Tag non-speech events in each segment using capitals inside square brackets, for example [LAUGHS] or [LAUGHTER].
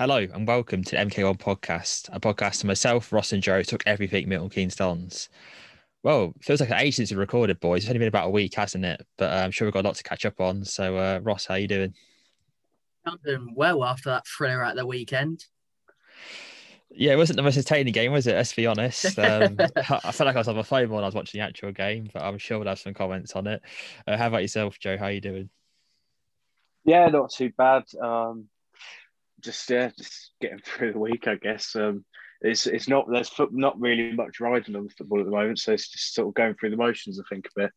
Hello and welcome to the MK1 podcast, a podcast to myself, Ross and Joe took everything Milton Keynes Dons. Well, feels like an age since we recorded, boys. It's only been about a week, hasn't it? But uh, I'm sure we've got a lot to catch up on. So, uh, Ross, how are you doing? I'm doing well after that thriller at the weekend. Yeah, it wasn't the most entertaining game, was it? Let's be honest. [LAUGHS] Um, I felt like I was on my phone when I was watching the actual game, but I'm sure we'll have some comments on it. Uh, how about yourself, Joe? How are you doing? Yeah, not too bad. Um, just yeah, just getting [LAUGHS] through the week, I guess. Um, it's it's not there's not really much riding on the football at the moment, so it's just sort of going through the motions. I think a bit.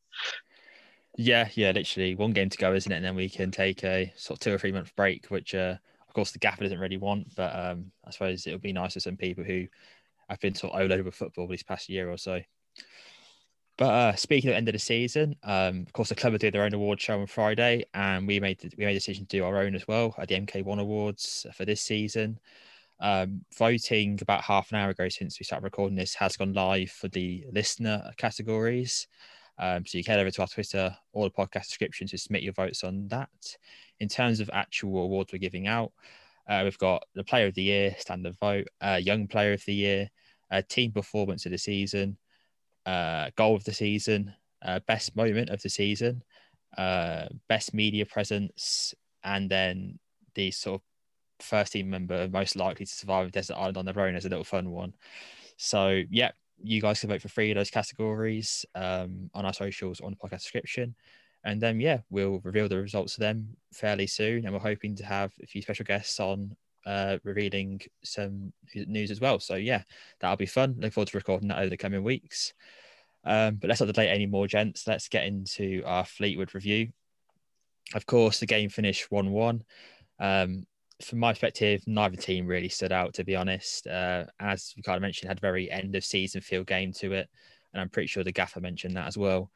Yeah, yeah, literally one game to go, isn't it? And then we can take a sort of two or three month break, which uh, of course the gaffer doesn't really want, but um, I suppose it'll be nice for some people who have been sort of overloaded with football this past year or so. But uh, speaking of the end of the season, um, of course the club are doing their own award show on Friday, and we made the, we made a decision to do our own as well at the MK1 Awards for this season. Um, voting about half an hour ago since we started recording this has gone live for the listener categories. Um, so you can head over to our Twitter or the podcast description to submit your votes on that. In terms of actual awards we're giving out, uh, we've got the Player of the Year, standard vote, uh, Young Player of the Year, uh, Team Performance of the Season, uh, goal of the season, uh, best moment of the season, uh, best media presence, and then the sort of first team member most likely to survive desert island on their own as a little fun one. So, yeah, you guys can vote for three of those categories um, on our socials on the podcast description. And then, yeah, we'll reveal the results of them fairly soon. And we're hoping to have a few special guests on uh, revealing some news as well. So yeah, that'll be fun. Look forward to recording that over the coming weeks. Um, but let's not delay any more, gents. Let's get into our Fleetwood review. Of course, the game finished one-one. Um, from my perspective, neither team really stood out, to be honest. Uh, as you kind of mentioned, had very end of season feel game to it, and I'm pretty sure the gaffer mentioned that as well.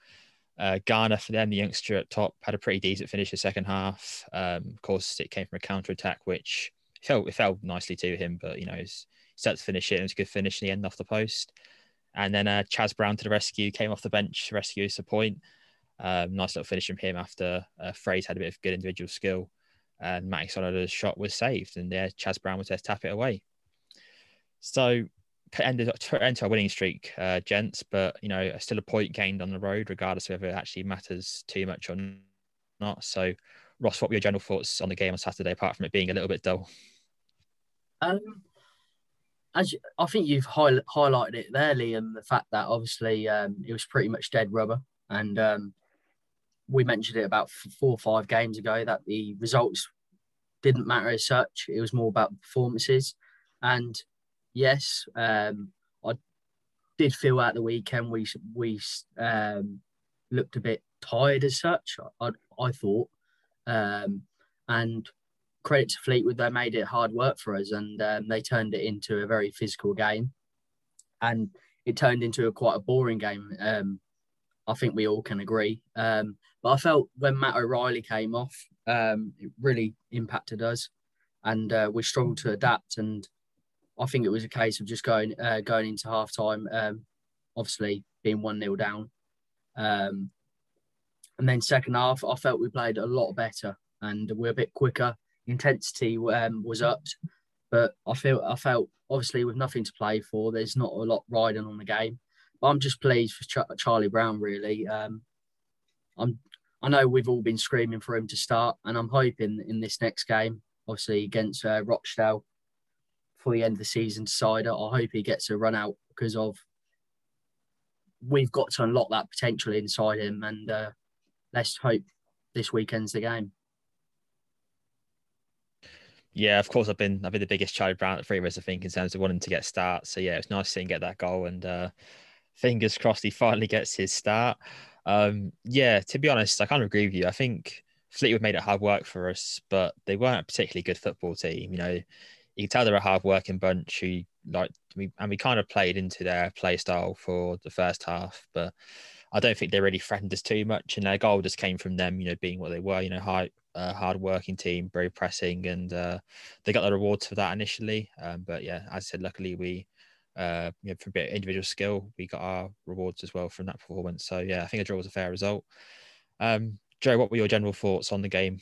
Uh, Garner for them, the youngster at top, had a pretty decent finish the second half. Um, of course, it came from a counter attack, which felt it fell nicely to him, but you know, he's set to finish it. It was a good finish in the end off the post. And then uh, Chaz Brown to the rescue, came off the bench to rescue a point. Um, nice little finish from him after uh, had a bit of good individual skill. And Matty Sorinola's shot was saved. And yeah, Chaz Brown was there to tap it away. So ended into a winning streak, uh, gents, but you know, still a point gained on the road, regardless of whether it actually matters too much or not. So, Ross, what were your general thoughts on the game on Saturday, apart from it being a little bit dull? Um, as you, I think you've high, highlighted it there, Liam, the fact that obviously um, it was pretty much dead rubber, and um, we mentioned it about four or five games ago that the results didn't matter as such. It was more about performances, and yes, um, I did feel at the weekend we we um, looked a bit tired as such. I, I thought, um, and credit to Fleetwood, they made it hard work for us and um, they turned it into a very physical game. And it turned into a quite a boring game. Um, I think we all can agree. Um, but I felt when Matt O'Riley came off, um, it really impacted us, and uh, we struggled to adapt. And I think it was a case of just going uh, going into half time, um, obviously being one 0 down, um, and then second half, I felt we played a lot better and we're a bit quicker. Intensity um, was upped, but I feel I felt obviously with nothing to play for, there's not a lot riding on the game. But I'm just pleased for Ch- Charlie Brown. Really, um, I'm. I know we've all been screaming for him to start, and I'm hoping in this next game, obviously against uh, Rochdale, for the end of the season decider, I hope he gets a run out because of we've got to unlock that potential inside him, and uh, let's hope this weekend's the game. Yeah, of course, I've been I've been the biggest Charlie Brown at of I think, in terms of wanting to get starts. So yeah, it's nice to see him get that goal, and uh, fingers crossed he finally gets his start. Um, yeah, to be honest, I kind of agree with you. I think Fleetwood made it hard work for us, but they weren't a particularly good football team. You know, you can tell they're a hard working bunch who like we and we kind of played into their play style for the first half, but I don't think they really threatened us too much, and their goal just came from them, you know, being what they were, you know, high, uh, hard working team, very pressing, and uh, they got the rewards for that initially. Um, but yeah, as I said, luckily we, uh, you know, for a bit of individual skill, we got our rewards as well from that performance. So yeah, I think a draw was a fair result. Um, Joe, what were your general thoughts on the game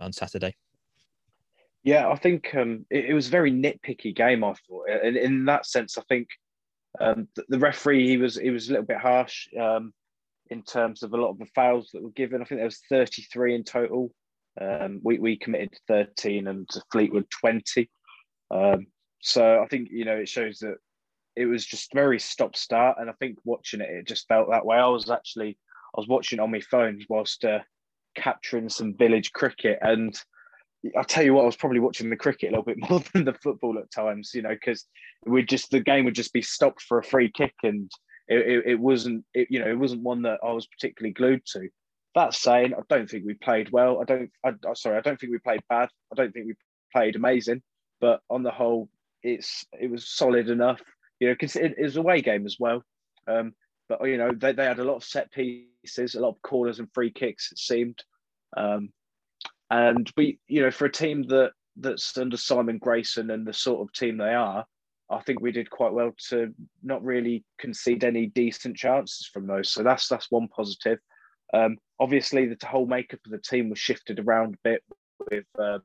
on Saturday? Yeah, I think um, it, it, was a very nitpicky game. I thought, and in that sense, I think um, the, the, referee he was he was a little bit harsh um, in terms of a lot of the fouls that were given. I think there was 33 in total. Um, we we committed 13 and Fleetwood 20. Um, so I think you know it shows that it was just very stop start, and I think watching it, it just felt that way. I was actually I was watching on my phone whilst uh, capturing some village cricket and I'll tell you what, I was probably watching the cricket a little bit [LAUGHS] more than the football at times, you know, because we just the game would just be stopped for a free kick, and it, it, it wasn't, it, you know, it wasn't one that I was particularly glued to. That saying, I don't think we played well. I don't, I, sorry, I don't think we played bad. I don't think we played amazing, but on the whole, it's it was solid enough, you know, because it, it was a away game as well. Um, but you know, they, they had a lot of set pieces, a lot of corners and free kicks. It seemed. Um, and we, you know, for a team that that's under Simon Grayson and the sort of team they are, I think we did quite well to not really concede any decent chances from those. So that's that's one positive. Um, obviously, the whole makeup of the team was shifted around a bit, with um,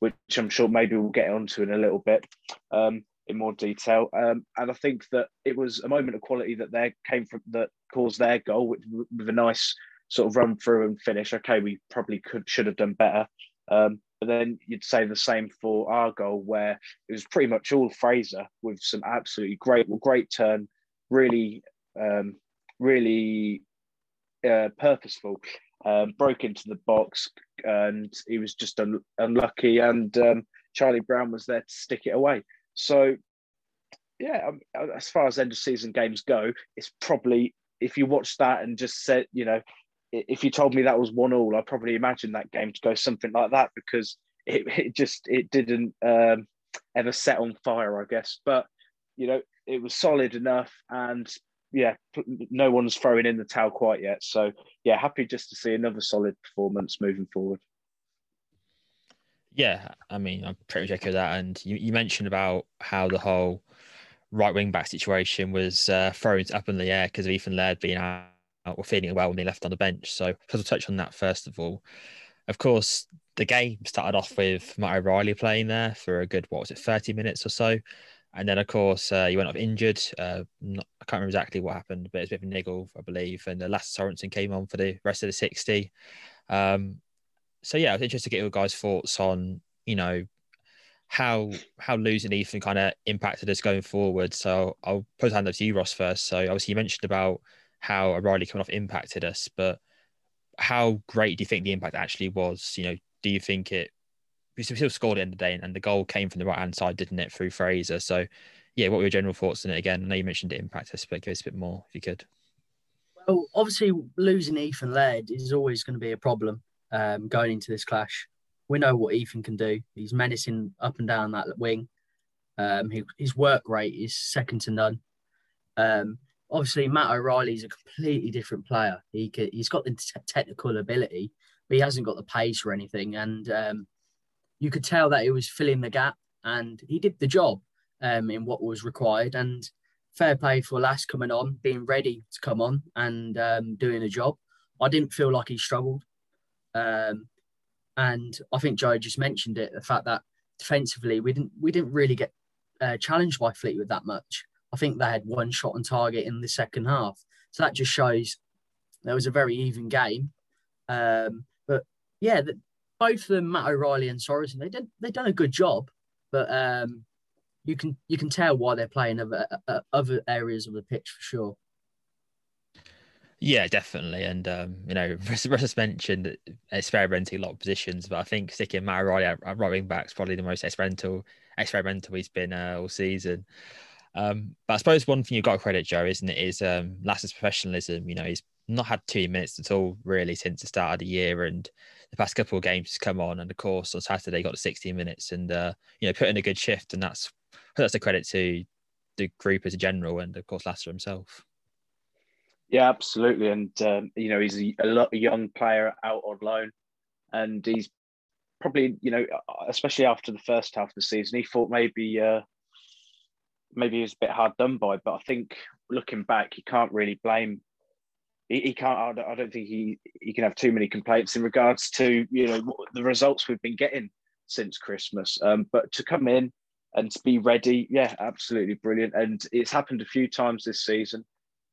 which I'm sure maybe we'll get onto in a little bit um, in more detail. Um, and I think that it was a moment of quality that there came from that caused their goal with, with a nice sort of run through and finish. Okay, we probably could should have done better. Um, but then you'd say the same for our goal, where it was pretty much all Fraser with some absolutely great, great turn, really, um, really uh, purposeful. Um, broke into the box, and he was just un- unlucky. And um, Charlie Brown was there to stick it away. So, yeah, um, as far as end of season games go, it's probably if you watch that and just said, you know, if you told me that was one all, I probably imagined that game to go something like that because it, [LAUGHS] it just it didn't um, ever set on fire, I guess. But you know, it was solid enough, and yeah, no one's throwing in the towel quite yet. So yeah, happy just to see another solid performance moving forward. Yeah, I mean, I'm pretty sure that. And you, you mentioned about how the whole right wing back situation was uh, thrown up in the air because of Ethan Laird being out or feeling well when they left on the bench. So, because we'll touch on that first of all. Of course, the game started off with Matt O'Riley playing there for a good, what was it, 30 minutes or so. And then, of course, uh, he went off injured. Uh, not, I can't remember exactly what happened, but it's a bit of a niggle, I believe. And the Lasse Sorensen came on for the rest of the 60. Um, so, yeah, I was interested to get your guys' thoughts on, you know, how how losing Ethan kind of impacted us going forward. So I'll put hand up to you, Ross, first. So obviously you mentioned about how O'Riley coming off impacted us, but how great do you think the impact actually was? You know, do you think it? We still scored at the end of the day, and the goal came from the right hand side, didn't it, through Fraser? So, yeah, what were your general thoughts on it? Again, I know you mentioned it in practice, but give us a bit more if you could. Well, obviously, losing Ethan Laird is always going to be a problem um, going into this clash. We know what Ethan can do. He's menacing up and down that wing. Um, his work rate is second to none. Um, obviously, Matt O'Riley is a completely different player. He can, he's got the technical ability, but he hasn't got the pace or anything. And um, you could tell that he was filling the gap, and he did the job um, in what was required. And fair play for Lass coming on, being ready to come on and um, doing a job. I didn't feel like he struggled. Um, and I think Joe just mentioned it, the fact that defensively we didn't we didn't really get uh, challenged by Fleetwood that much. I think they had one shot on target in the second half. So that just shows there was a very even game. Um, but yeah, the, both of them, Matt O'Riley and Sorensen, they did they done a good job. But um, you can you can tell why they're playing other uh, other areas of the pitch for sure. Yeah, definitely. And um, you know, [LAUGHS] Russ mentioned experimenting a lot of positions, but I think sticking Matt O'Riley at, right wing back is probably the most experimental experimental he's been uh, all season. Um, but I suppose one thing you've got to credit Joe, isn't it, is um, Lass's professionalism. You know, he's not had two minutes at all really since the start of the year, and the past couple of games has come on, and of course on Saturday got 16 minutes, and uh, you know, put in a good shift, and that's that's a credit to the group as a general, and of course Lasse himself. Yeah, absolutely, and um, you know, he's a, a, a young player out on loan, and he's probably you know, especially after the first half of the season, he thought maybe. Uh, maybe he was a bit hard done by, but I think looking back, he can't really blame. He, he can't. I don't, think he he can have too many complaints in regards to you know the results we've been getting since Christmas. Um, but to come in and to be ready, yeah, absolutely brilliant. And it's happened a few times this season.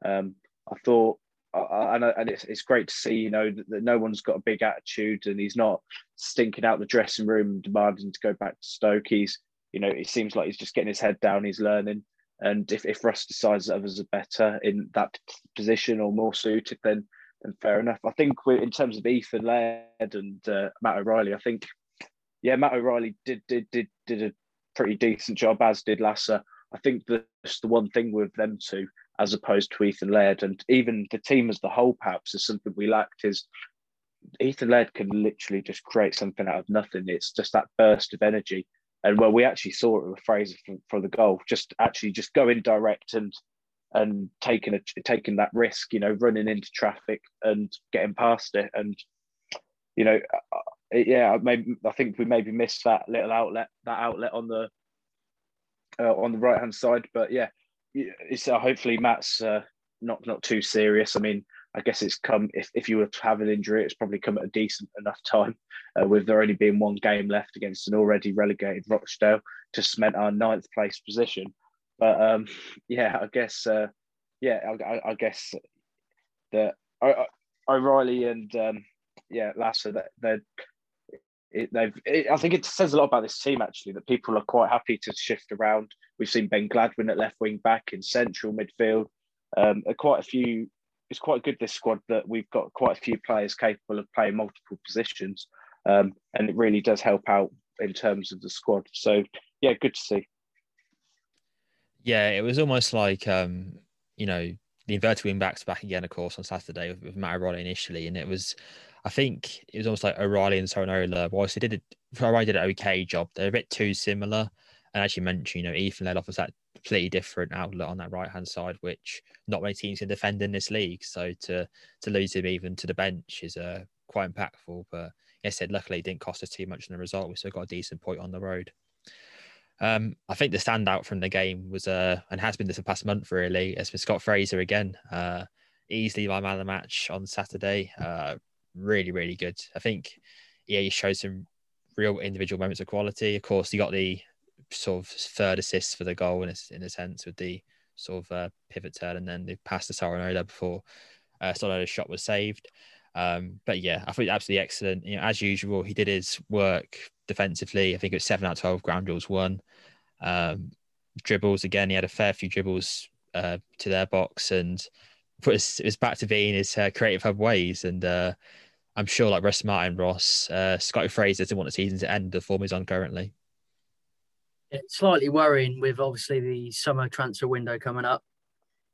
Um, I thought, and, and it's, it's great to see, you know, that, that, no one's got a big attitude and he's not stinking out the dressing room demanding to go back to Stoke. He's you know, it seems like he's just getting his head down, he's learning. And if, if Russ decides that others are better in that position or more suited, then then fair enough. I think in terms of Ethan Laird and uh, Matt O'Riley, I think yeah, Matt O'Riley did did did did a pretty decent job, as did Lasse. I think that's the one thing with them two, as opposed to Ethan Laird, and even the team as the whole, perhaps is something we lacked. Is Ethan Laird can literally just create something out of nothing. It's just that burst of energy and well, we actually saw it with Fraser for, for the goal, just actually just going direct and and taking a taking that risk, you know, running into traffic and getting past it, and you know, uh, yeah, maybe I think we maybe missed that little outlet, that outlet on the uh, on the right hand side, but yeah, it's uh, hopefully Matt's uh, not not too serious. I mean, I guess it's come if, if you were to have an injury, it's probably come at a decent enough time, [LAUGHS] uh, with there only being one game left against an already relegated Rochdale to cement our ninth place position. But um, [LAUGHS] yeah, I guess uh, yeah, I, I, guess that O'Riley and um, yeah Lasse that they're it, they've. It, I think it says a lot about this team actually that people are quite happy to shift around. We've seen Ben Gladwin at left wing back in central midfield. Um, quite a few it's quite good this squad that we've got quite a few players capable of playing multiple positions, um, and it really does help out in terms of the squad. So yeah, good to see. Yeah, it was almost like um, you know the inverted wing backs back again, of course, on Saturday with, with Matt O'Riley initially, and it was. I think it was almost like O'Riley and Sorinola. Whilst they did it, O'Riley did an okay job. They're a bit too similar. And as you mentioned, you know, Ethan led off as that completely different outlet on that right hand side, which not many teams can defend in this league. So to to lose him even to the bench is uh, quite impactful. But yes, said luckily it didn't cost us too much in the result. We still got a decent point on the road. Um, I think the standout from the game was uh, and has been this past month really, has been Scott Fraser again. Uh, easily my man of the match on Saturday. Uh, really, really good. I think yeah, he showed some real individual moments of quality. Of course, he got the sort of third assist for the goal in a, in a sense with the sort of uh, pivot turn and then the pass to Sorinola before uh, Sorinola's shot was saved. Um, but yeah, I thought absolutely excellent. You know, as usual, he did his work defensively. I think it was seven out of twelve ground duels won. Um, dribbles again, he had a fair few dribbles uh, to their box and put his, it was back to being his uh, creative hub ways. And uh, I'm sure, like Russ Martin, Ross, uh, Scotty Fraser doesn't want the season to end. The form he's on currently. It's slightly worrying with obviously the summer transfer window coming up.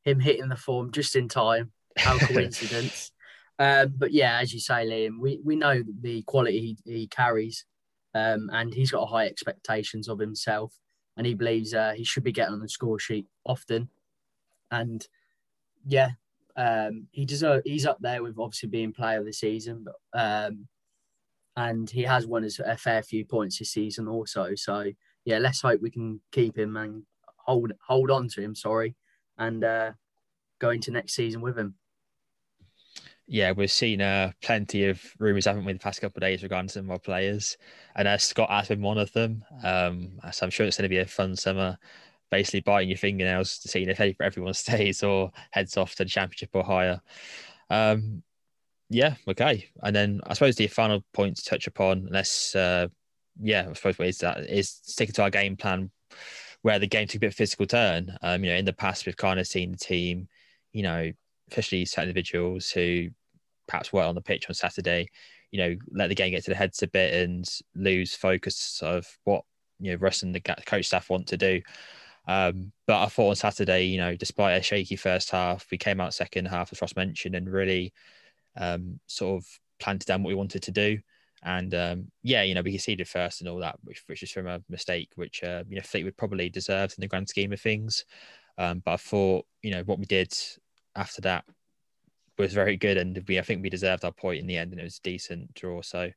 Him hitting the form just in time. How [LAUGHS] coincidence. um, but yeah, as you say, Liam, we, we know the quality he, he carries, um, and he's got high expectations of himself, and he believes uh, he should be getting on the score sheet often. and yeah, um, he deserve he's up there with obviously being player of the season, but um, and he has won a fair few points this season also. So yeah, let's hope we can keep him and hold hold on to him. Sorry, and uh, go into next season with him. Yeah, we've seen uh, plenty of rumours, haven't we, the past couple of days regarding some of our players, and uh, Scott has been one of them. Um, so I'm sure it's going to be a fun summer, basically biting your fingernails to see if everyone [LAUGHS] stays or heads off to the championship or higher. Um, yeah, okay. And then I suppose the final point to touch upon, unless, uh, yeah, I suppose is that is sticking to our game plan where the game took a bit of physical turn. Um, you know, in the past, we've kind of seen the team, you know, especially certain individuals who perhaps weren't on the pitch on Saturday, you know, let the game get to the heads a bit and lose focus of what, you know, Russ and the coach staff want to do. Um, but I thought on Saturday, you know, despite a shaky first half, we came out second half, as Ross mentioned, and really um, sort of planted down what we wanted to do. And um, yeah, you know, we conceded first and all that, which, which is from a mistake, which uh, you know Fleetwood probably deserved in the grand scheme of things. Um, but I thought, you know, what we did after that was very good, and we I think we deserved our point in the end, and it was a decent draw. So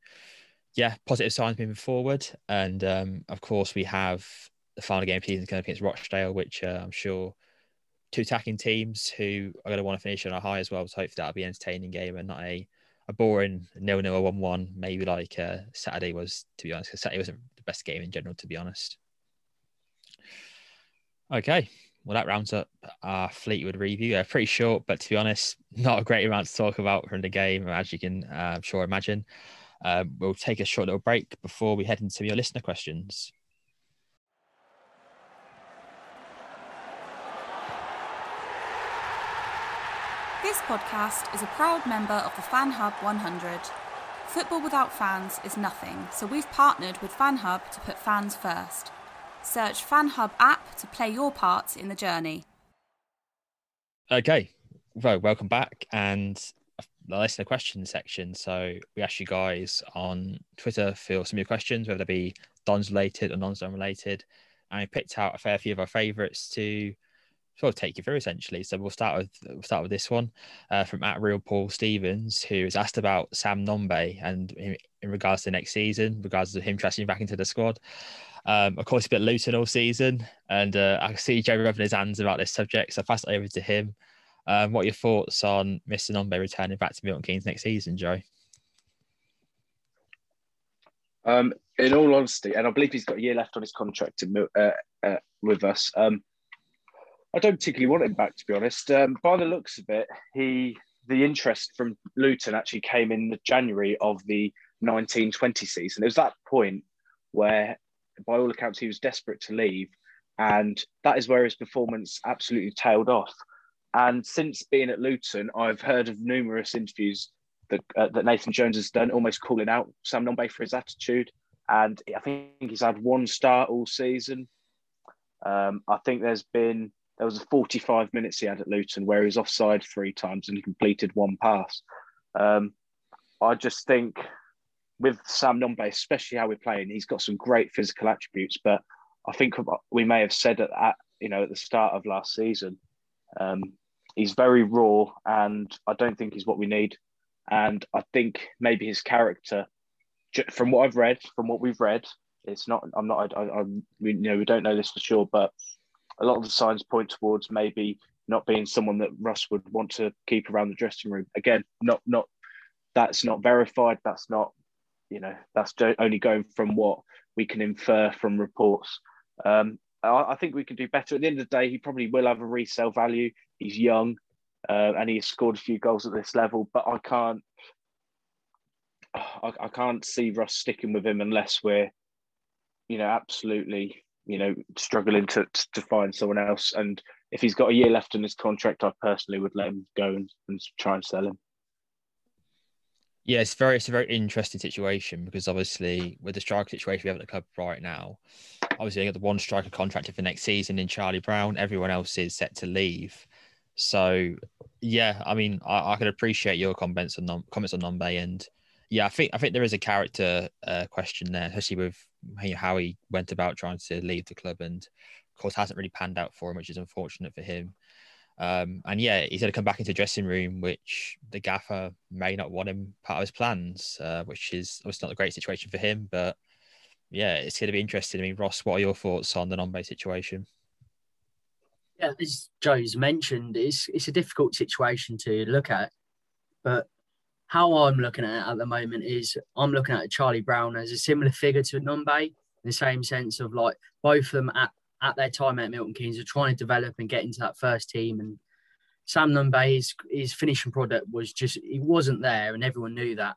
yeah, positive signs moving forward, and um, of course we have the final game of season coming against Rochdale, which uh, I'm sure two attacking teams who are going to want to finish on a high as well. So hopefully that'll be an entertaining game and not a, a boring nil nil one one. Maybe like uh, Saturday was, to be honest. Saturday wasn't the best game in general, to be honest. Okay, well that rounds up our Fleetwood review. Uh, pretty short, but to be honest, not a great amount to talk about from the game, as you can, uh, I'm sure, imagine. Uh, we'll take a short little break before we head into your listener questions. This podcast is a proud member of the Fan Hub 100. Football without fans is nothing, so we've partnered with Fan Hub to put fans first. Search Fan Hub app to play your part in the journey. Okay, well, welcome back, and the listener question section. So we asked you guys on Twitter for some of your questions, whether they be Dons related or non-Don related, and we picked out a fair few of our favourites to sort of take you through essentially. So we'll start with we'll start with this one uh, from at real Paul Stevens, who is asked about Sam Nombe and in, in regards to next season, regards to him trusting back into the squad. Um, of course, a bit Luton all season, and uh, I see Joe rubbing his hands about this subject, so I pass it over to him. Um, what are your thoughts on Mr. Nombe returning back to Milton Keynes next season, Joe? Um, in all honesty, and I believe he's got a year left on his contract to, uh, uh, with us. Um, I don't particularly want him back, to be honest. Um, by the looks of it, he the interest from Luton actually came in the January of the 1920 season. It was that point where, by all accounts, he was desperate to leave, and that is where his performance absolutely tailed off. And since being at Luton, I've heard of numerous interviews that, uh, that Nathan Jones has done, almost calling out Sam Nombe for his attitude. And I think he's had one start all season. Um, I think there's been there was a 45 minutes he had at Luton where he was offside three times and he completed one pass. Um, I just think with Sam Nombe, especially how we're playing, he's got some great physical attributes. But I think we may have said at, at you know at the start of last season, um, he's very raw, and I don't think he's what we need. And I think maybe his character, from what I've read, from what we've read, it's not. I'm not. I, I, we, you know, we don't know this for sure, but a lot of the signs point towards maybe not being someone that Russ would want to keep around the dressing room. Again, not not that's not verified. That's not you know that's only going from what we can infer from reports. Um, I, I, think we can do better. At the end of the day, he probably will have a resale value. He's young uh, and he has scored a few goals at this level, but I can't. I, I can't see Russ sticking with him unless we're, you know, absolutely you know, struggling to to find someone else. And if he's got a year left in his contract, I personally would let him go and, and try and sell him. Yeah, it's very it's a very interesting situation because obviously with the striker situation we have at the club right now, obviously I got the one striker contracted for next season in Charlie Brown. Everyone else is set to leave. So yeah, I mean I, I could appreciate your comments on comments on Nombe and yeah, I think I think there is a character uh, question there, especially with how he went about trying to leave the club, and of course hasn't really panned out for him, which is unfortunate for him. Um, and yeah, he's going to come back into the dressing room, which the gaffer may not want him part of his plans, uh, which is obviously not a great situation for him. But yeah, it's going to be interesting. I mean, Ross, what are your thoughts on the Nombe situation? Yeah, as Joe's mentioned, it's it's a difficult situation to look at, but how I'm looking at it at the moment is I'm looking at Charlie Brown as a similar figure to Nombe in the same sense of like both of them at, at their time at Milton Keynes are trying to develop and get into that first team. And Sam Nombe, his, his finishing product was just, he wasn't there and everyone knew that.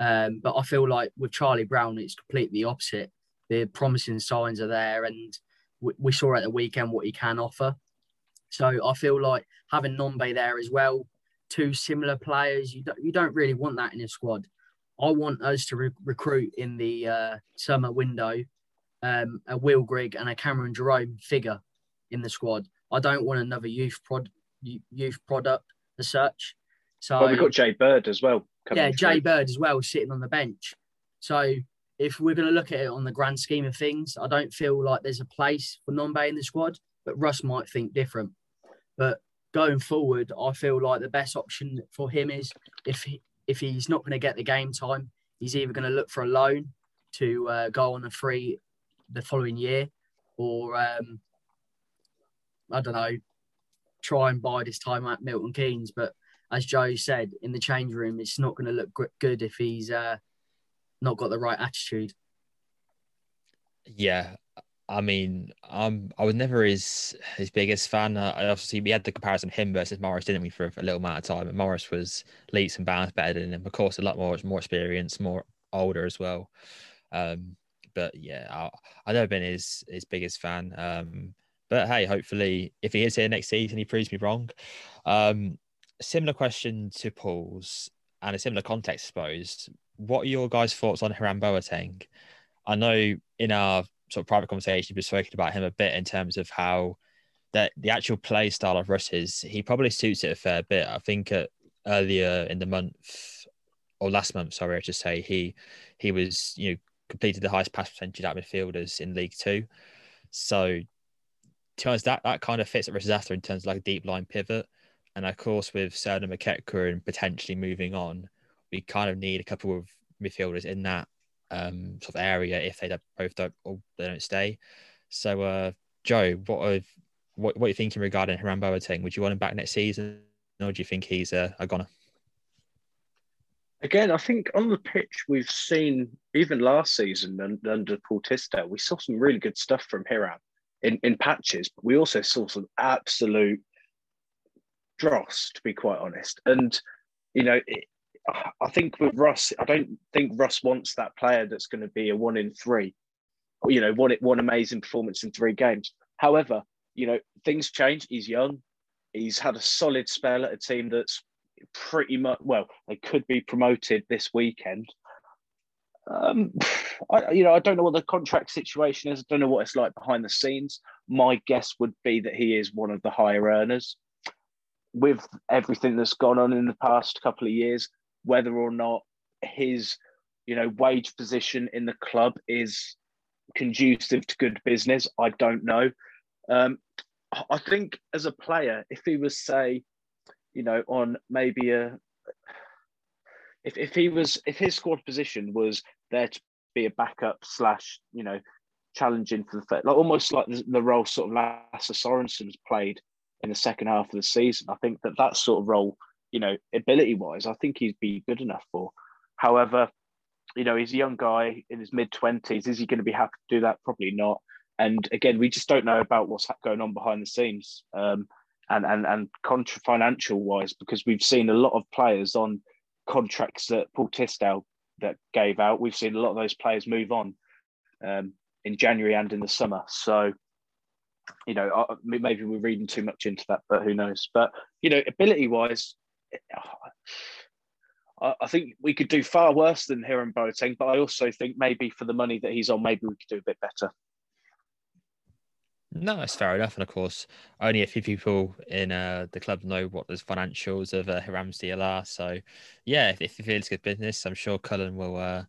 Um, but I feel like with Charlie Brown, it's completely opposite. The promising signs are there and we, we saw at the weekend what he can offer. So I feel like having Nombe there as well, two similar players, you don't, you don't really want that in a squad. I want us to re- recruit in the uh, summer window um, a Will Grigg and a Cameron Jerome figure in the squad. I don't want another youth prod youth product as such. So well, we've got Jay Bird as well. Yeah, Jay Bird as well sitting on the bench. So if we're going to look at it on the grand scheme of things, I don't feel like there's a place for Nombe in the squad, but Russ might think different. But going forward, I feel like the best option for him is if he, if he's not going to get the game time, he's either going to look for a loan to uh, go on a free the following year, or um, I don't know, try and buy this time at Milton Keynes. But as Joe said, in the change room, it's not going to look good if he's uh, not got the right attitude. Yeah, I mean, I was never his his biggest fan. Uh, obviously, we had the comparison him versus Morris, didn't we, for a little amount of time? And Morris was leaps and bounds better than him. Of course, a lot more, more experience, more older as well. Um, but yeah, I, I've never been his his biggest fan. Um, but hey, hopefully, if he is here next season, he proves me wrong. Um, similar question to Paul's and a similar context, I suppose. What are your guys' thoughts on Hiram Boateng? I know in our sort of private conversation, we've spoken about him a bit in terms of how that the actual play style of Russ is. He probably suits it a fair bit. I think earlier in the month or last month, sorry, I should say he he was you know completed the highest pass percentage of midfielders in League Two. So, to honest, that that kind of fits at Rosetta in terms of like a deep line pivot. And of course, with Serda Makeka and potentially moving on, we kind of need a couple of midfielders in that um, sort of area if they both don't or they don't stay. So, uh, Joe, what are what what are you thinking regarding Hiram Boateng? Would you want him back next season, or do you think he's a, a goner? Again, I think on the pitch we've seen even last season under Paul Tisdale, we saw some really good stuff from Hiram in, in patches, but we also saw some absolute dross, to be quite honest. And you know, I think with Russ, I don't think Russ wants that player that's going to be a one in three, you know, one one amazing performance in three games. However, you know, things change. He's young. He's had a solid spell at a team that's pretty much well, they could be promoted this weekend. Um, [SIGHS] I, you know, I don't know what the contract situation is. I don't know what it's like behind the scenes. My guess would be that he is one of the higher earners. With everything that's gone on in the past couple of years, whether or not his, you know, wage position in the club is conducive to good business, I don't know. Um, I think as a player, if he was, say, you know, on maybe a if if he was if his squad position was there to be a backup slash, you know, challenging for the like almost like the, the role sort of Lasse Sorensen's played in the second half of the season. I think that that sort of role, you know, ability wise, I think he'd be good enough for. However, you know, he's a young guy in his mid twenties. Is he going to be happy to do that? Probably not. And again, we just don't know about what's going on behind the scenes. Um, and and and contra financial wise because we've seen a lot of players on contracts that Paul Tisdale that gave out. We've seen a lot of those players move on um, in January and in the summer. So, you know, maybe we're reading too much into that, but who knows? But you know, ability wise. I think we could do far worse than Hiram Boateng, but I also think maybe for the money that he's on, maybe we could do a bit better. No, that's fair enough. And of course, only a few people in uh, the club know what the financials of uh, Hiram's deal are. So, yeah, if, if he feels good business, I'm sure Cullen will uh,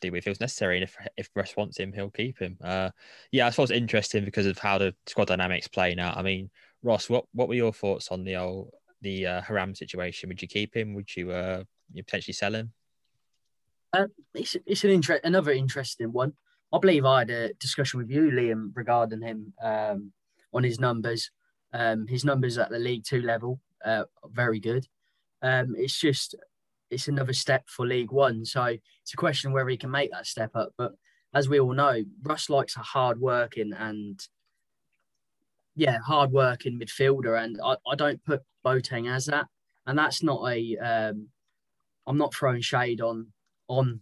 do what he feels necessary. And if if Russ wants him, he'll keep him. Uh, yeah, I suppose it's interesting because of how the squad dynamics play now. I mean, Ross, what what were your thoughts on the old the uh, Hiram situation? Would you keep him? Would you uh you potentially sell him? Um, it's it's an inter- another interesting one. I believe I had a discussion with you, Liam, regarding him um, on his numbers. Um, his numbers at the League Two level, uh, very good. Um, it's just it's another step for League One, so it's a question whether he can make that step up. But as we all know, Russ likes a hard working and yeah, hard working midfielder, and I, I don't put Boateng as that, and that's not a um, I'm not throwing shade on on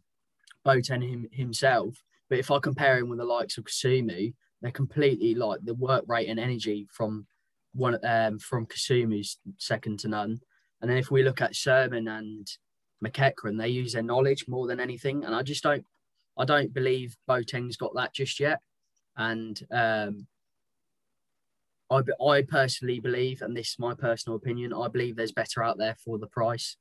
Boateng him, himself, but if I compare him with the likes of Kasumu, they're completely like the work rate and energy from one um, from Kasumu's second to none. And then if we look at Sherman and McEachran, they use their knowledge more than anything. And I just don't, I don't believe Boateng's got that just yet. And um, I, I personally believe, and this is my personal opinion, I believe there's better out there for the price.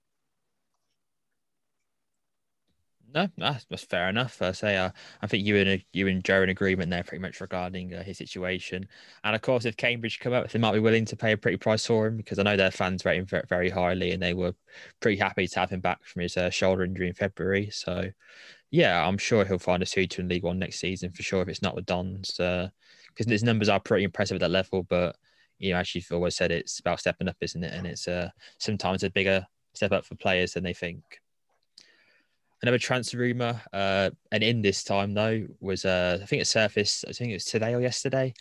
No, that's, fair enough. I say, uh, I think you and you and Joe are in agreement there, pretty much regarding uh, his situation. And of course, if Cambridge come up, they might be willing to pay a pretty price for him because I know their fans rate him very, highly, and they were pretty happy to have him back from his uh, shoulder injury in February. So, yeah, I'm sure he'll find a suitor in League One next season for sure. If it's not with Dons, because his numbers are pretty impressive at that level. But you know, as you've always said, it's about stepping up, isn't it? And it's uh, sometimes a bigger step up for players than they think another transfer rumor, uh, and in this time though was uh, I think it surfaced. I think it was today or yesterday.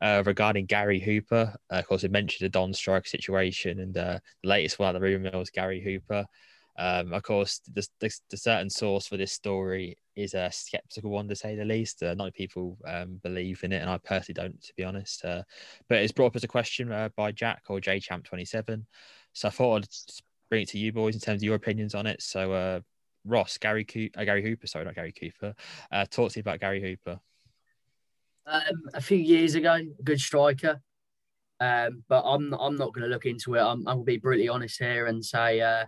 Uh, regarding Gary Hooper, uh, of course, we mentioned the Don Strike situation, and uh, the latest one the rumor was Gary Hooper. Um, of course, the, the, the, certain source for this story is a skeptical one to say the least. Uh, not people um, believe in it, and I personally don't, to be honest. Uh, but it's brought up as a question uh, by Jack or JChamp27. So I thought I'd bring it to you boys in terms of your opinions on it. So uh, Ross, Gary Co- uh, Gary Hooper, sorry, not Gary Cooper. Uh, talk to you about Gary Hooper. Um, a few years ago, good striker. Um, but I'm I'm not going to look into it. I'm I will be brutally honest here and say uh,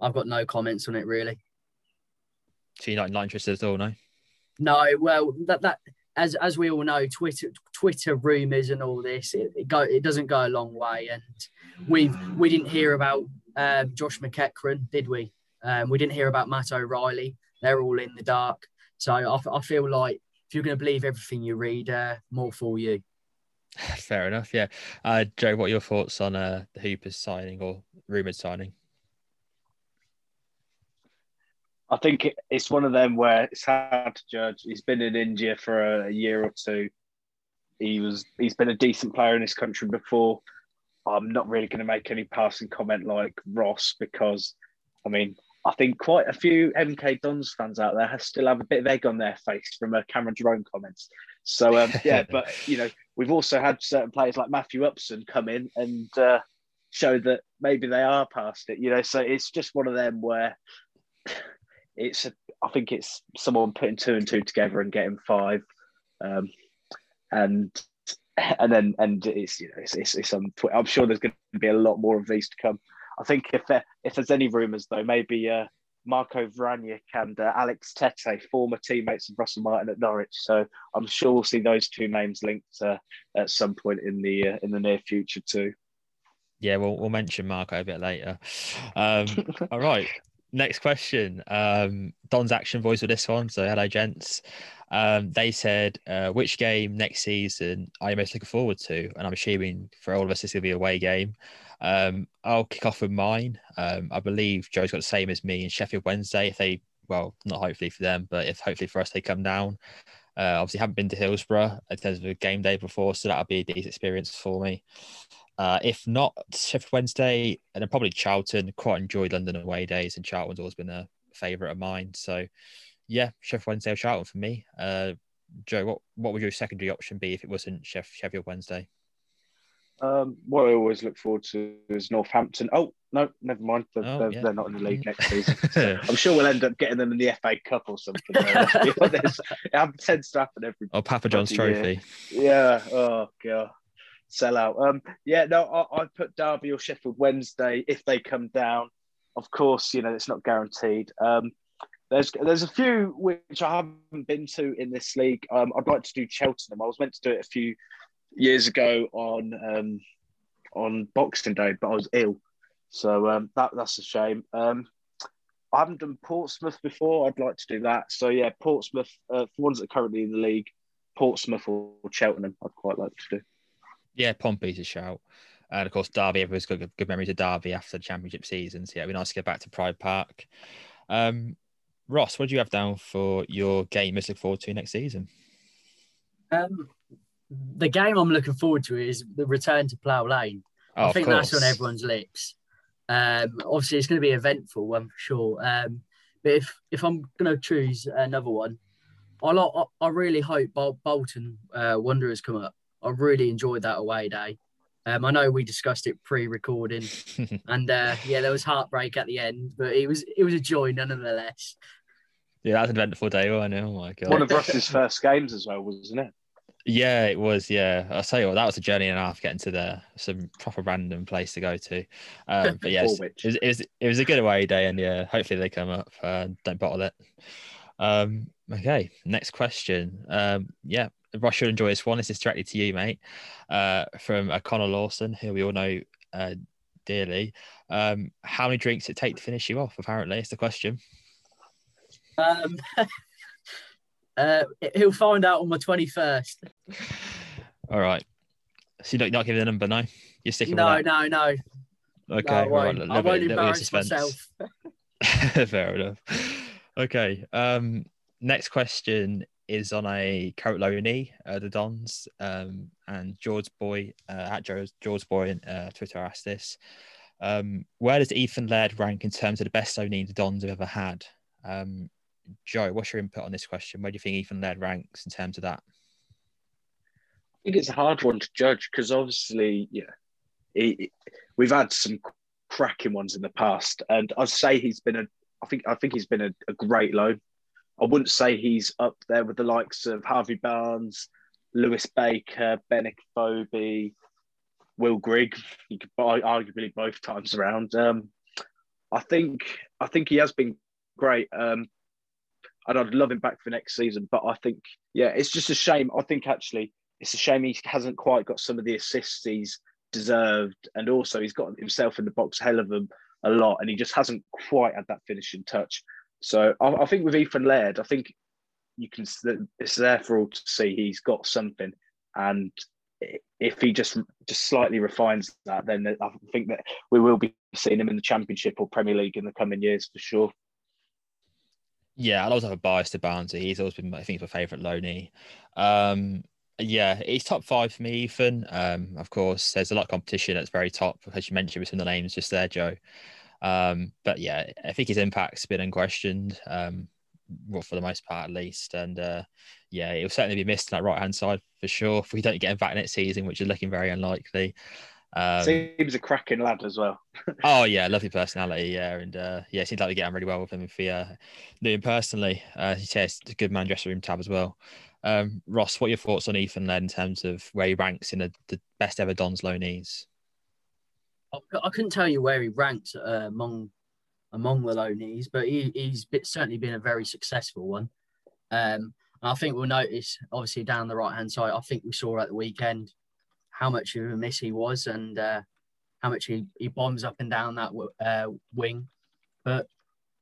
I've got no comments on it really. So you're not, interested at all, no? No, well that that as as we all know, Twitter Twitter rumors and all this it, it go it doesn't go a long way, and we we didn't hear about um, Josh McEachran, did we? Um, we didn't hear about Matt O'Riley. They're all in the dark. So I, I feel like if you're going to believe everything you read, uh, more for you. [SIGHS] Fair enough. Yeah. Uh, Joe, what are your thoughts on uh, the Hoopers signing or rumoured signing? I think it's one of them where it's hard to judge. He's been in India for a year or two. He was he's been a decent player in this country before. I'm not really going to make any passing comment like Ross because, I mean, I think quite a few MK Dons fans out there still have a bit of egg on their face from uh, Cameron Jerome comments. So um, [LAUGHS] yeah, but you know we've also had certain players like Matthew Upson come in and uh, show that maybe they are past it. You know, so it's just one of them where it's a, I think it's someone putting two and two together and getting five, um, and and then and it's you know it's it's, it's on. Twitter. I'm sure there's going to be a lot more of these to come. I think if there, if there's any rumours though, maybe uh, Marko Vranic and uh, Alex Tettey, former teammates of Russell Martin at Norwich. So I'm sure we'll see those two names linked uh, at some point in the uh, in the near future too. Yeah, we'll we'll mention Marco a bit later. Um, all right. Next question. Um, Don's action voice for this one. So, hello, gents. Um, they said, uh, which game next season are you most looking forward to? And I'm assuming for all of us, this will be a away game. Um, I'll kick off with mine. Um, I believe Joe's got the same as me in Sheffield Wednesday. If they, well, not hopefully for them, but if hopefully for us, they come down. Uh, obviously, haven't been to Hillsborough in terms of a game day before, so that'll be a decent experience for me. Uh, if not Sheffield Wednesday, and then probably Charlton. Quite enjoyed London away days, and Charlton's always been a favourite of mine. So, yeah, Sheffield Wednesday or Charlton for me. Uh, Joe, what what would your secondary option be if it wasn't Sheffield Wednesday? Um, what I always look forward to is Northampton. Oh no, never mind. They're, oh, they're, yeah. they're not in the league next [LAUGHS] season. So I'm sure we'll end up getting them in the FA Cup or something. [LAUGHS] it tends to happen every. Oh, Papa John's trophy. Yeah. Oh god. Sell out. Um. Yeah. No. I, I put Derby or Sheffield Wednesday if they come down. Of course, you know it's not guaranteed. Um. There's there's a few which I haven't been to in this league. Um, I'd like to do Cheltenham. I was meant to do it a few years ago on um, on Boxing Day, but I was ill, so um, that that's a shame. Um, I haven't done Portsmouth before. I'd like to do that. So yeah, Portsmouth uh, for ones that are currently in the league, Portsmouth or Cheltenham. I'd quite like to do. Yeah, Pompey's a shout. And of course, Derby, everyone's got good, good memories of Derby after the championship season. So yeah, it'd be nice to get back to Pride Park. Um, Ross, what do you have down for your game most look forward to next season? Um, the game I'm looking forward to is the return to Plough Lane. Oh, I think that's on everyone's lips. Um, obviously, it's going to be eventful, for sure. Um, but if if I'm going to choose another one, I I, I really hope Bol- Bolton uh, Wanderers come up. I really enjoyed that away day. Um, I know we discussed it pre-recording, [LAUGHS] and uh, yeah, there was heartbreak at the end, but it was it was a joy nonetheless. Yeah, that's an eventful day, wasn't it? Oh my god. One of Russ's first games as well, wasn't it? Yeah, it was. Yeah, I'll tell you what, that was a journey and a half getting to the some proper random place to go to. Um, but yeah, it was, it, was, it was it was a good away day, and yeah, hopefully they come up. Uh, don't bottle it. Um, okay, next question. Um, yeah, Should enjoy this one. This is directly to you, mate. Uh, from uh, Connor Lawson, who we all know uh, dearly. Um, how many drinks it take to finish you off? Apparently, it's the question. Um, [LAUGHS] uh, he'll find out on my twenty-first. All right. So you're not, not giving the number, no? You're sticking No, with no, no. that? Okay. no, I right, won't, a I won't bit- little bit of embarrass myself. [LAUGHS] Fair enough. Okay. Um, next question is on a current loanee, uh, the Dons, um, and George Boy uh, at George, George Boy on uh, Twitter asked this. Um, where does Ethan Laird rank in terms of the best loanee the Dons have ever had? Um, Joe, what's your input on this question? Where do you think Ethan Laird ranks in terms of that? I think it's a hard one to judge because obviously, yeah, we've had some cracking ones in the past, and I'd say he's been a. I think I think he's been a, a great loan. I wouldn't say he's up there with the likes of Harvey Barnes, Lewis Baker, Benik Afobe, Will Grigg. Could buy arguably both times around. Um, I think I think he has been great. Um, and I'd love him back for next season. But I think, yeah, it's just a shame. I think actually it's a shame he hasn't quite got some of the assists he's deserved, and also he's got himself in the box hell of a lot, and he just hasn't quite had that finishing touch. So I, I think with Ethan Laird, I think you can it's there for all to see. He's got something, and if he just just slightly refines that, then I think that we will be seeing him in the Championship or Premier League in the coming years for sure. Yeah, I always have a bias to Barnsley. He's always been, I think, my favourite loanee. Um, yeah, he's top five for me, Ethan. Um, of course, there's a lot of competition that's very top, as you mentioned with some of the names just there, Joe. Um, but yeah, I think his impact's been unquestioned, um, well, for the most part at least. And uh, yeah, he'll certainly be missed on that right hand side for sure. If we don't get him back next season, which is looking very unlikely. Um, Seems a cracking lad as well. [LAUGHS] oh yeah, lovely personality, yeah, and uh, yeah, it seems like we get on really well with him if we uh, knew him personally. Uh, he says a good man dressing room tab as well. Um, Ross, what are your thoughts on Ethan then in terms of where he ranks in the, the best ever Don's loanees? I, couldn't tell you where he ranks uh, among among the loanees, but he, certainly been a very successful one. Um, and I think we'll notice, obviously, down the right hand side, I think we saw at the weekend how much of a miss he was and uh, how much he, he bombs up and down that uh, wing. But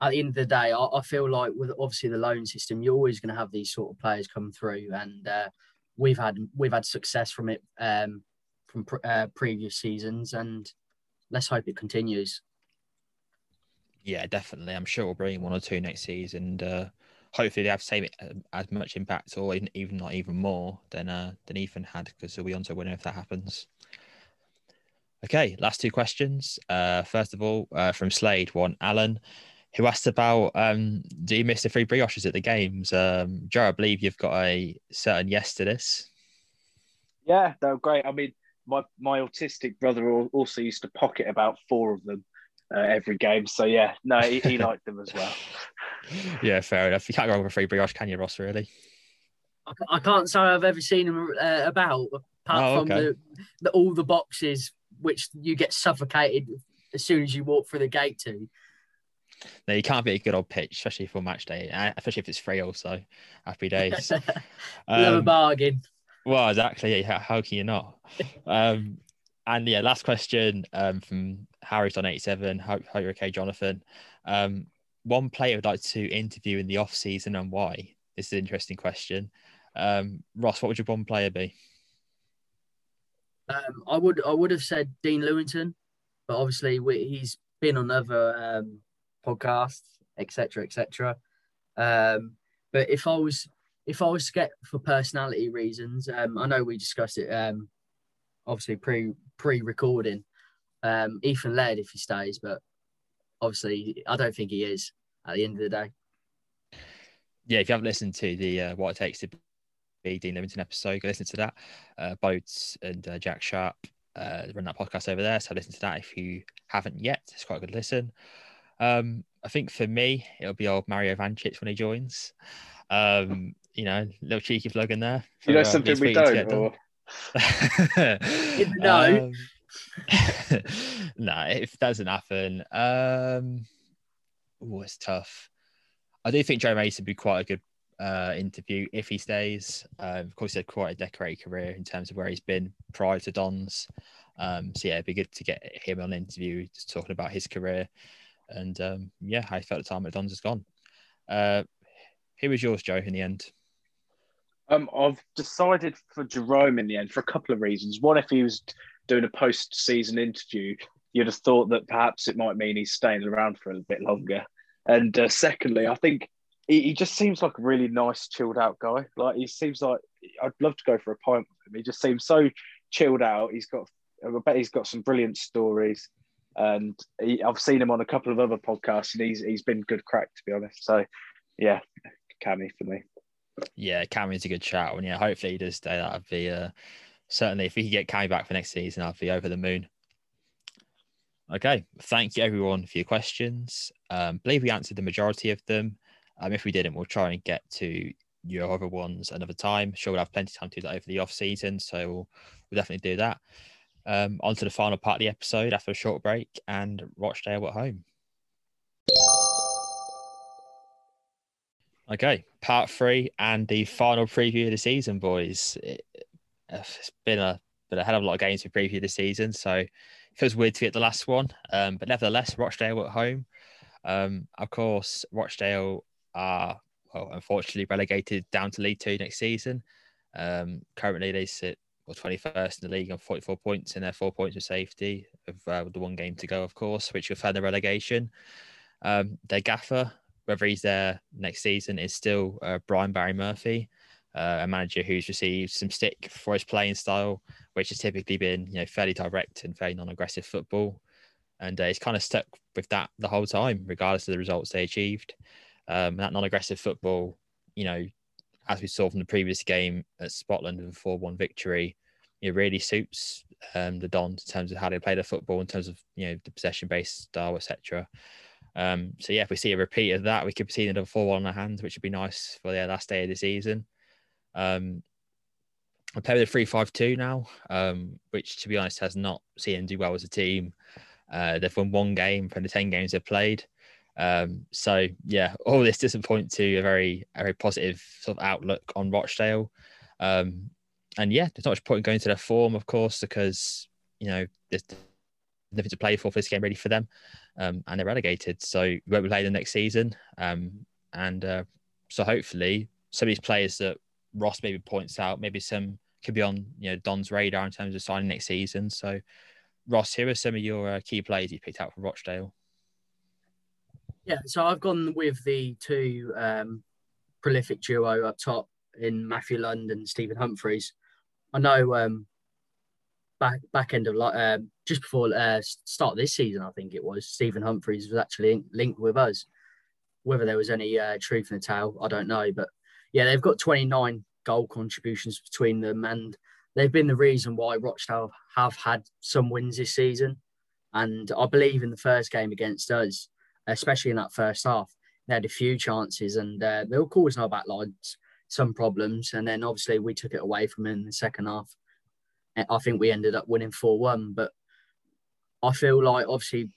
at the end of the day, I, I, feel like with obviously the loan system, you're always going to have these sort of players come through, and uh, we've had we've had success from it um, from uh, previous seasons, and let's hope it continues. Yeah, definitely. I'm sure we'll bring one or two next season. And, uh, hopefully, they have the same as much impact, or even, even not even more than uh, than Ethan had, because he'll be on to a winner if that happens. Okay, last two questions. Uh, first of all, uh, from Slade, one Alan, who asked about um, do you miss the free brioches at the games? Um, Joe, I believe you've got a certain yes to this. Yeah, they were great. I mean, my my autistic brother also used to pocket about four of them uh, every game. So yeah, no, he, he [LAUGHS] liked them as well. [LAUGHS] yeah, fair enough. You can't go wrong with a free brioche, can you, Ross? Really? I, I can't say I've ever seen them uh, about apart Oh, from the, the all the boxes which you get suffocated as soon as you walk through the gate to. No, you can't beat a good old pitch, especially for match day, uh, especially if it's free. Also, happy days. [LAUGHS] Love a Um, bargain. Well, exactly. How, how can you not? [LAUGHS] Um, and yeah, last question um, from Harry's on 87. Hope, hope you're okay, Jonathan. Um, one player would like to interview in the off season and why? This is an interesting question. Um, Ross, what would your one player be? Um, I would I would have said Dean Lewington, but obviously we, he's been on other um, podcasts, etc., etc. Um, but if I was if I was to get for personality reasons, um, I know we discussed it um, obviously pre pre recording. Um, Ethan Laird if he stays, but obviously I don't think he is at the end of the day. Yeah, if you haven't listened to the uh, what it takes to be Dean Lewington episode, go listen to that. Uh, Boats and uh, Jack Sharp uh, run that podcast over there, so listen to that if you haven't yet. It's quite a good listen. Um, I think for me, it'll be old Mario Vancic when he joins. Um, you know, little cheeky plug in there. For, you know something we don't. Or... [LAUGHS] no. [LAUGHS] Um, [LAUGHS] no, if it doesn't happen, um, oh, it's tough. I do think Joe Mason would be quite a good uh, interview if he stays. Um, of course, he had quite a decorated career in terms of where he's been prior to Don's. Um, so yeah, it'd be good to get him on an interview, just talking about his career and um, yeah, how he felt the time at Don's has gone. Uh, who was yours, Joe, in the end? Um, I've decided for Jerome in the end for a couple of reasons. One, if he was doing a post-season interview, you'd have thought that perhaps it might mean he's staying around for a bit longer. And uh, secondly, I think he, he, just seems like a really nice, chilled out guy. Like he seems like I'd love to go for a pint with him. He just seems so chilled out. He's got, I bet he's got some brilliant stories, and he, I've seen him on a couple of other podcasts, and he's he's been good crack to be honest. So, yeah, Cammy for me. Yeah, Cammy's a good shout, and yeah, hopefully he does stay. That'd be uh, certainly if we could get Cammy back for next season, I'd be over the moon. Okay, thank you everyone for your questions. Um, believe we answered the majority of them. Um, if we didn't, we'll try and get to your other ones another time. Sure, we'll have plenty of time to do that over the off season, so we'll, we'll definitely do that. Um, on to the final part of the episode after a short break and Rochdale at home. Okay, part three and the final preview of the season, boys. It, has been a been a hell of a lot of games to preview this season, so it feels weird to get the last one. Um, but nevertheless, Rochdale at home. Um, of course, Rochdale are well, unfortunately relegated down to League Two next season. Um, currently, they sit well 21st in the league on 44 points, and they're four points of safety of uh, the one game to go, of course, which will further relegation. Um, their gaffer, whether he's there next season, is still uh, Brian Barry Murphy, uh, a manager who's received some stick for his playing style, which has typically been you know fairly direct and fairly non-aggressive football, and uh, he's kind of stuck with that the whole time, regardless of the results they achieved. Um, that non-aggressive football, you know, as we saw from the previous game at Spotland with a 4-1 victory, it really suits um, the Dons in terms of how they play their football, in terms of you know the possession-based style, etc. Um, so yeah, if we see a repeat of that, we could see another 4-1 on our hands, which would be nice for their last day of the season. Um, I play with a 3-5-2 now, um, which to be honest has not seen them do well as a team. Uh, they've won one game from the 10 games they've played. Um, so yeah, all this doesn't point to a very a very positive sort of outlook on Rochdale. Um, and yeah, there's not much point in going to their form, of course, because you know there's nothing to play for for this game ready for them, um, and they're relegated. So we won't be playing them next season. Um, and uh, so hopefully some of these players that Ross maybe points out, maybe some could be on you know Don's radar in terms of signing next season. So Ross, here are some of your uh, key players you picked out for Rochdale. Yeah, so I've gone with the two um, prolific duo up top in Matthew Lund and Stephen Humphrys. I know um, back back end of um, just before uh, start this season, I think it was Stephen Humphrys was actually linked with us. Whether there was any uh, truth in the tale, I don't know. But yeah, they've got 29 goal contributions between them, and they've been the reason why Rochdale have had some wins this season. And I believe in the first game against us, especially in that first half. They had a few chances and uh, they were causing our backlines some problems. And then obviously we took it away from them in the second half. I think we ended up winning 4 1. But I feel like obviously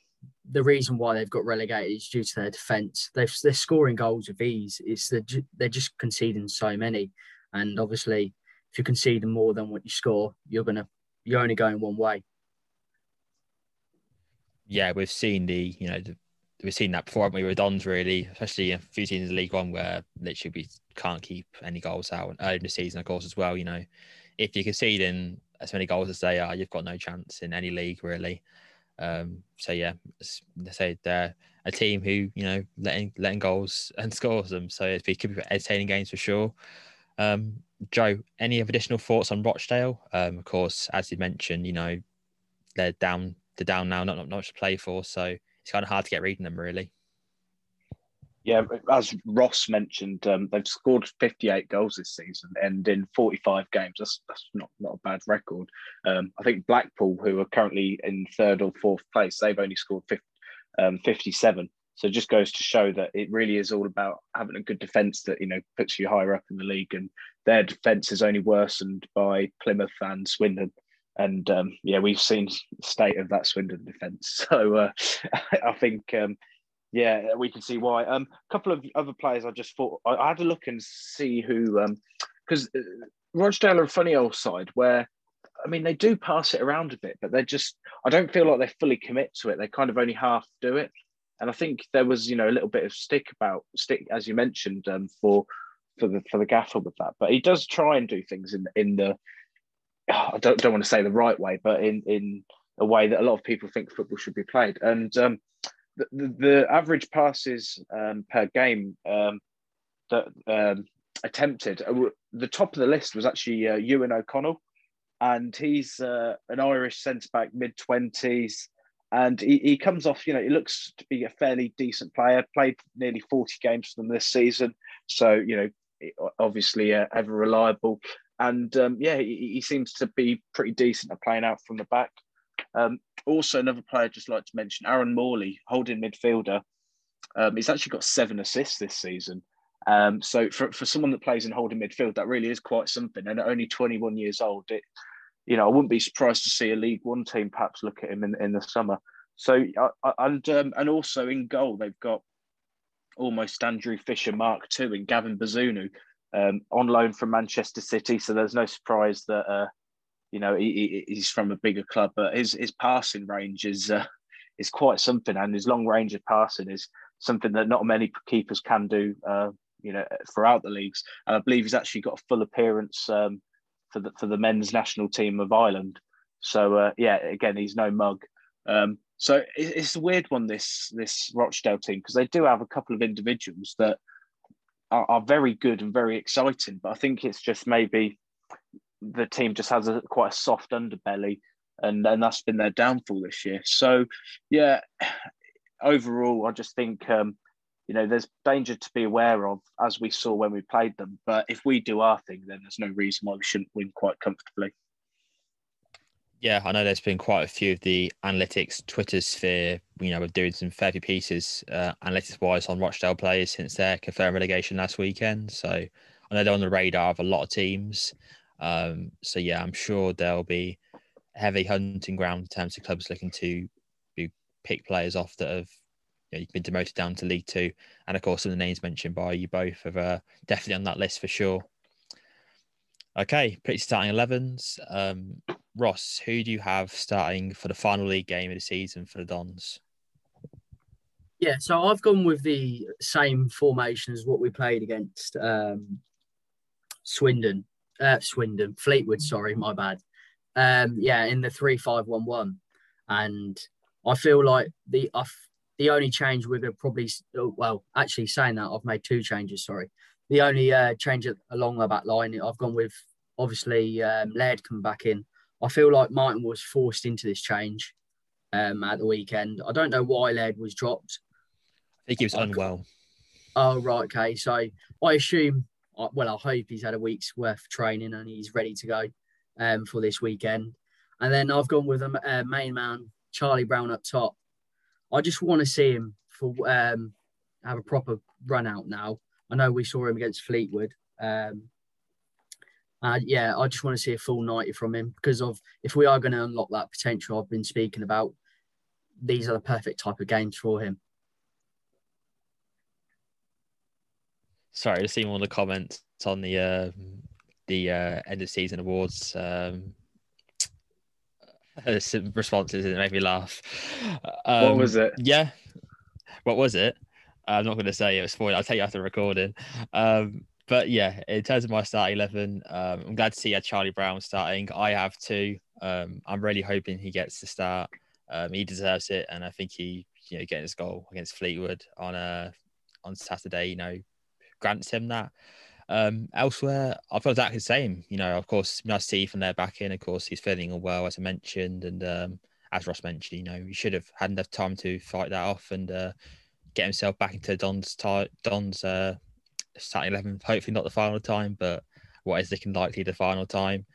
the reason why they've got relegated is due to their defence. They're, scoring goals with ease. It's the, they're just conceding so many. And obviously, if you're conceding more than what you score, you're gonna you're only going one way. Yeah, we've seen the you know the, we've seen that before, we? With Dons really, especially a few teams in the League One where literally we can't keep any goals out. Early in the season, of course, as well. You know, if you concede in as many goals as they are, you've got no chance in any league really. Um, so yeah, they say they're a team who you know letting letting goals [LAUGHS] and scores them. So it could be entertaining games for sure. Um, Joe, any additional thoughts on Rochdale? Um, of course, as you mentioned, you know they're down, they're down now, not not much to play for, so it's kind of hard to get reading them really. Yeah, as Ross mentioned, um, they've scored 58 goals this season, and in 45 games, that's that's not not a bad record. Um, I think Blackpool, who are currently in third or fourth place, they've only scored 50, um, 57. So it just goes to show that it really is all about having a good defence that you know puts you higher up in the league, and their defence is only worsened by Plymouth and Swindon. And um, yeah, we've seen the state of that Swindon defence. [LAUGHS] So uh, [LAUGHS] I think um, yeah, we can see why. Um, a couple of other players I just thought I, I had to look and see who because um, uh, Rochdale are a funny old side where I mean they do pass it around a bit, but they're just I don't feel like they fully commit to it. They kind of only half do it. And I think there was, you know, a little bit of stick about stick, as you mentioned, um, for for the for the gaffer with that. But he does try and do things in in the I don't don't want to say the right way, but in in a way that a lot of people think football should be played. And um, the, the, average passes um, per game um, that um, attempted, uh, the top of the list was actually uh, Eoghan O'Connell, and he's uh, an Irish centre back, mid twenties and he, he comes off, you know, he looks to be a fairly decent player, played nearly 40 games for them this season. So, you know, obviously uh, ever reliable. And um, yeah, he, he, seems to be pretty decent at playing out from the back. Um, also, another player I'd just like to mention, Aaron Morley, holding midfielder. Um, he's actually got seven assists this season. Um, so for, for someone that plays in holding midfield, that really is quite something. And at only 21 years old, it you know, I wouldn't be surprised to see a League One team perhaps look at him in, in the summer. So and um, and also in goal they've got almost Andrew Fisher Mark II and Gavin Bazunu um, on loan from Manchester City. So there's no surprise that uh, you know he, he's from a bigger club, but his his passing range is uh, is quite something, and his long range of passing is something that not many keepers can do. Uh, you know, throughout the leagues, and I believe he's actually got a full appearance um, for the for the men's national team of Ireland. So uh, yeah, again, he's no mug. Um, so it's a weird one this this Rochdale team because they do have a couple of individuals that are, are, very good and very exciting, but I think it's just maybe the team just has a quite a soft underbelly, and and that's been their downfall this year. So yeah, [SIGHS] overall, I just think um, you know, there's danger to be aware of, as we saw when we played them. But if we do our thing, then there's no reason why we shouldn't win quite comfortably. Yeah, I know there's been quite a few of the analytics Twitter sphere, you know, of doing some fair few pieces uh, analytics wise on Rochdale players since their confirmed relegation last weekend. So I know they're on the radar of a lot of teams. Um, so yeah, I'm sure there'll be heavy hunting ground in terms of clubs looking to pick players off that have you know, you've been demoted down to League Two, and of course, some of the names mentioned by you both are uh, definitely on that list for sure. Okay, pretty starting 11s. Um, Ross, who do you have starting for the final league game of the season for the Dons? Yeah, so I've gone with the same formation as what we played against um, Swindon, uh, Swindon, Fleetwood. Sorry, my bad. Um, yeah, in the three-five-one-one, and I feel like the I the only change to probably, oh, well, actually saying that, I've made two changes, sorry. The only uh, change along the back line, I've gone with obviously um, Laird coming back in. I feel like Martin was forced into this change um, at the weekend. I don't know why Laird was dropped. I think he was unwell. Oh, right. Okay. So I assume, uh, well, I hope he's had a week's worth of training and he's ready to go um, for this weekend. And then I've gone with a uh, main man, Charlie Brown up top. I just want to see him for um, have a proper run out now. I know we saw him against Fleetwood. Um, uh, yeah, I just want to see a full 90 from him because of if we are going to unlock that potential I've been speaking about, these are the perfect type of games for him. Sorry, to see more of the comments on the uh, the uh, end of season awards. Um, [LAUGHS] responses and it made me laugh. Um, what was it? Yeah. What was it? I'm not going to say it was for I'll tell you after recording. Um, but yeah, in terms of my start 11, um, I'm glad to see a Charlie Brown starting. I have too. Um, I'm really hoping he gets to start. Um, he deserves it, and I think he, you know, getting his goal against Fleetwood on uh, on Saturday, you know, grants him that. Um, elsewhere, I feel exactly the same. You know, of course, nice to see from there back in. Of course, he's feeling unwell, as I mentioned, and um, as Ross mentioned, you know, he should have had enough time to fight that off and uh, get himself back into Don's t- Don's uh, starting eleven. Hopefully, not the final time, but what is looking likely the final time.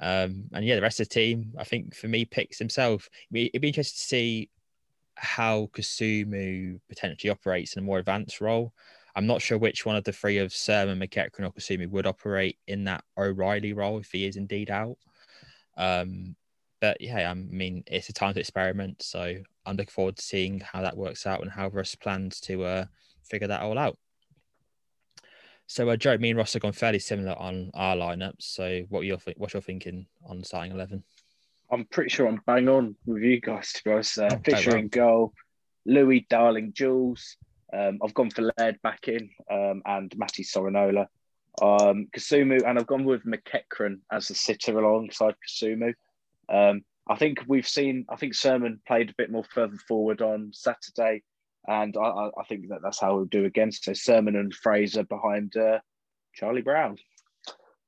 Um, and yeah, the rest of the team, I think for me, picks himself. It'd be interesting to see how Kasumu potentially operates in a more advanced role. I'm not sure which one of the three of Surman, McEachran, or Kasumu would operate in that O'Riley role if he is indeed out. Um, but yeah, I mean, it's a time to experiment. So I'm looking forward to seeing how that works out and how Russ plans to uh, figure that all out. So, uh, Joe, me and Ross have gone fairly similar on our lineups. So, what are your what's your thinking on starting eleven? I'm pretty sure I'm bang on with you guys. To be honest, uh, oh, Fisher in goal, Louis, Darling, Jules, um, I've gone for Laird back in um, and Matti Sorinola. Um, Kasumu, and I've gone with McEachran as the sitter alongside Kasumu. Um, I think we've seen, I think Surman played a bit more further forward on Saturday, and I, I think that that's how we'll do again. So Surman and Fraser behind uh, Charlie Brown.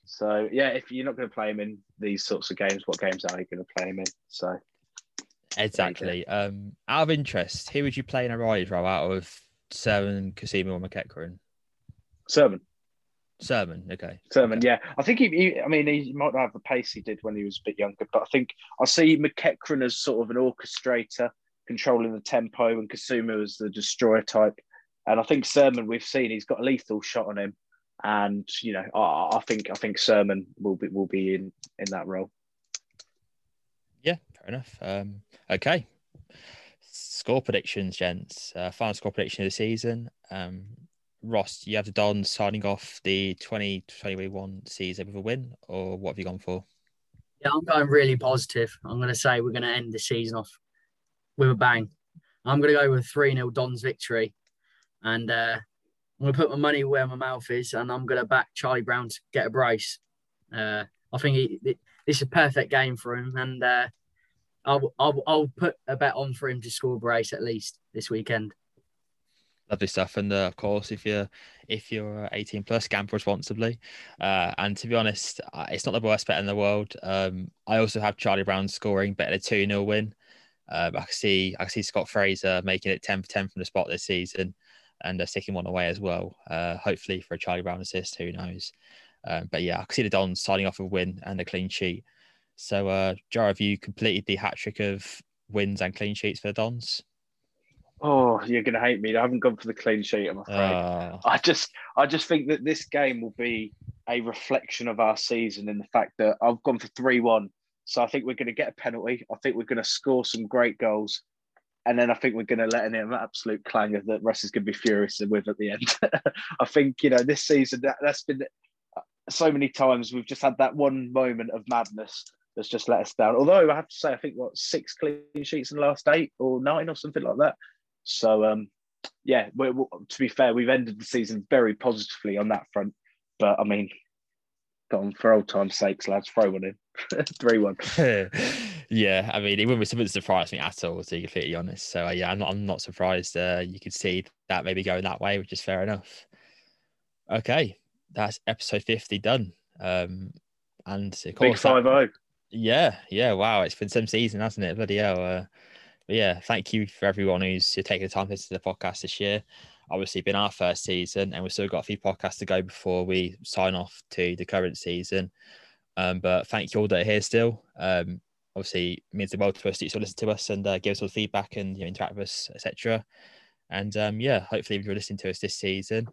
So yeah, if you're not going to play him in these sorts of games, what games are you going to play him in? So exactly. Um, out of interest, who would you play in a ride row out of Surman, Kasumu, or McEachran? Surman. Surman, okay. Okay. yeah. I think he, he, I mean, he might not have the pace he did when he was a bit younger, but I think I see McEachran as sort of an orchestrator, controlling the tempo, and Kasumu as the destroyer type. And I think Surman, we've seen he's got a lethal shot on him, and you know, I, I think I think Surman will be will be in in that role. Yeah, fair enough. Um, okay, score predictions, gents. Uh, final score prediction of the season. Um, Ross, you have the Dons signing off the 2021 season with a win, or what have you gone for? Yeah, I'm going really positive. I'm going to say we're going to end the season off with a bang. I'm going to go with 3 0 Dons victory. And uh, I'm going to put my money where my mouth is, and I'm going to back Charlie Brown to get a brace. Uh, I think he, this is a perfect game for him. And uh, I'll, I'll, I'll put a bet on for him to score a brace at least this weekend. Lovely stuff, and uh, of course, if you're if you're 18 plus, gamble responsibly. Uh, and to be honest, it's not the worst bet in the world. Um, I also have Charlie Brown scoring, betting a two 0 win. Uh, I see I see Scott Fraser making it 10 for 10 from the spot this season, and uh, sticking one away as well. Uh, hopefully for a Charlie Brown assist, who knows? Um, but yeah, I see the Dons starting off a win and a clean sheet. So, uh, Jar, have you completed the hat trick of wins and clean sheets for the Dons? Oh, you're gonna hate me. I haven't gone for the clean sheet. I'm afraid. Uh... I just, I just think that this game will be a reflection of our season in the fact that I've gone for three-one. So I think we're going to get a penalty. I think we're going to score some great goals, and then I think we're going to let in an absolute clanger that Russ is going to be furious with at the end. [LAUGHS] I think you know this season that, that's been so many times we've just had that one moment of madness that's just let us down. Although I have to say, I think what six clean sheets in the last eight or nine or something like that. So um, yeah, we're, we're, to be fair, we've ended the season very positively on that front. But I mean, on for old time's sakes, lads, throw one in, [LAUGHS] three one. [LAUGHS] yeah, I mean, it wouldn't, it wouldn't surprise me at all, to be completely honest. So uh, yeah, I'm not, I'm not surprised. Uh, you could see that maybe going that way, which is fair enough. Okay, that's episode 50 done. Um, and of course, big five zero. Yeah, yeah. Wow, it's been some season, hasn't it? Bloody hell. Uh, yeah, thank you for everyone who's taking the time to listen to the podcast this year. Obviously, been our first season, and we've still got a few podcasts to go before we sign off to the current season. Um, but thank you all that are here still. Um, obviously, means the world to us that you listen to us and uh, give us all the feedback and you know, interact with us, etc. And um, yeah, hopefully, you're listening to us this season,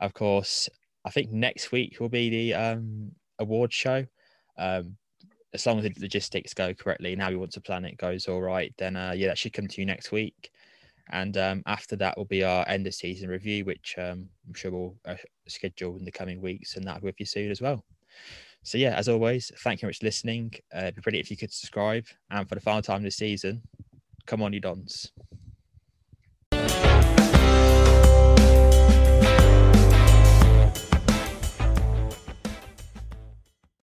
of course, I think next week will be the um, award show. Um, as long as the logistics go correctly and how we want to plan it goes all right, then uh, yeah, that should come to you next week. And um, after that will be our end of season review, which um, I'm sure we'll uh, schedule in the coming weeks, and that'll be with you soon as well. so yeah, as always, thank you very much for listening. Uh, it'd be brilliant if you could subscribe. And for the final time this season, come on, you Dons.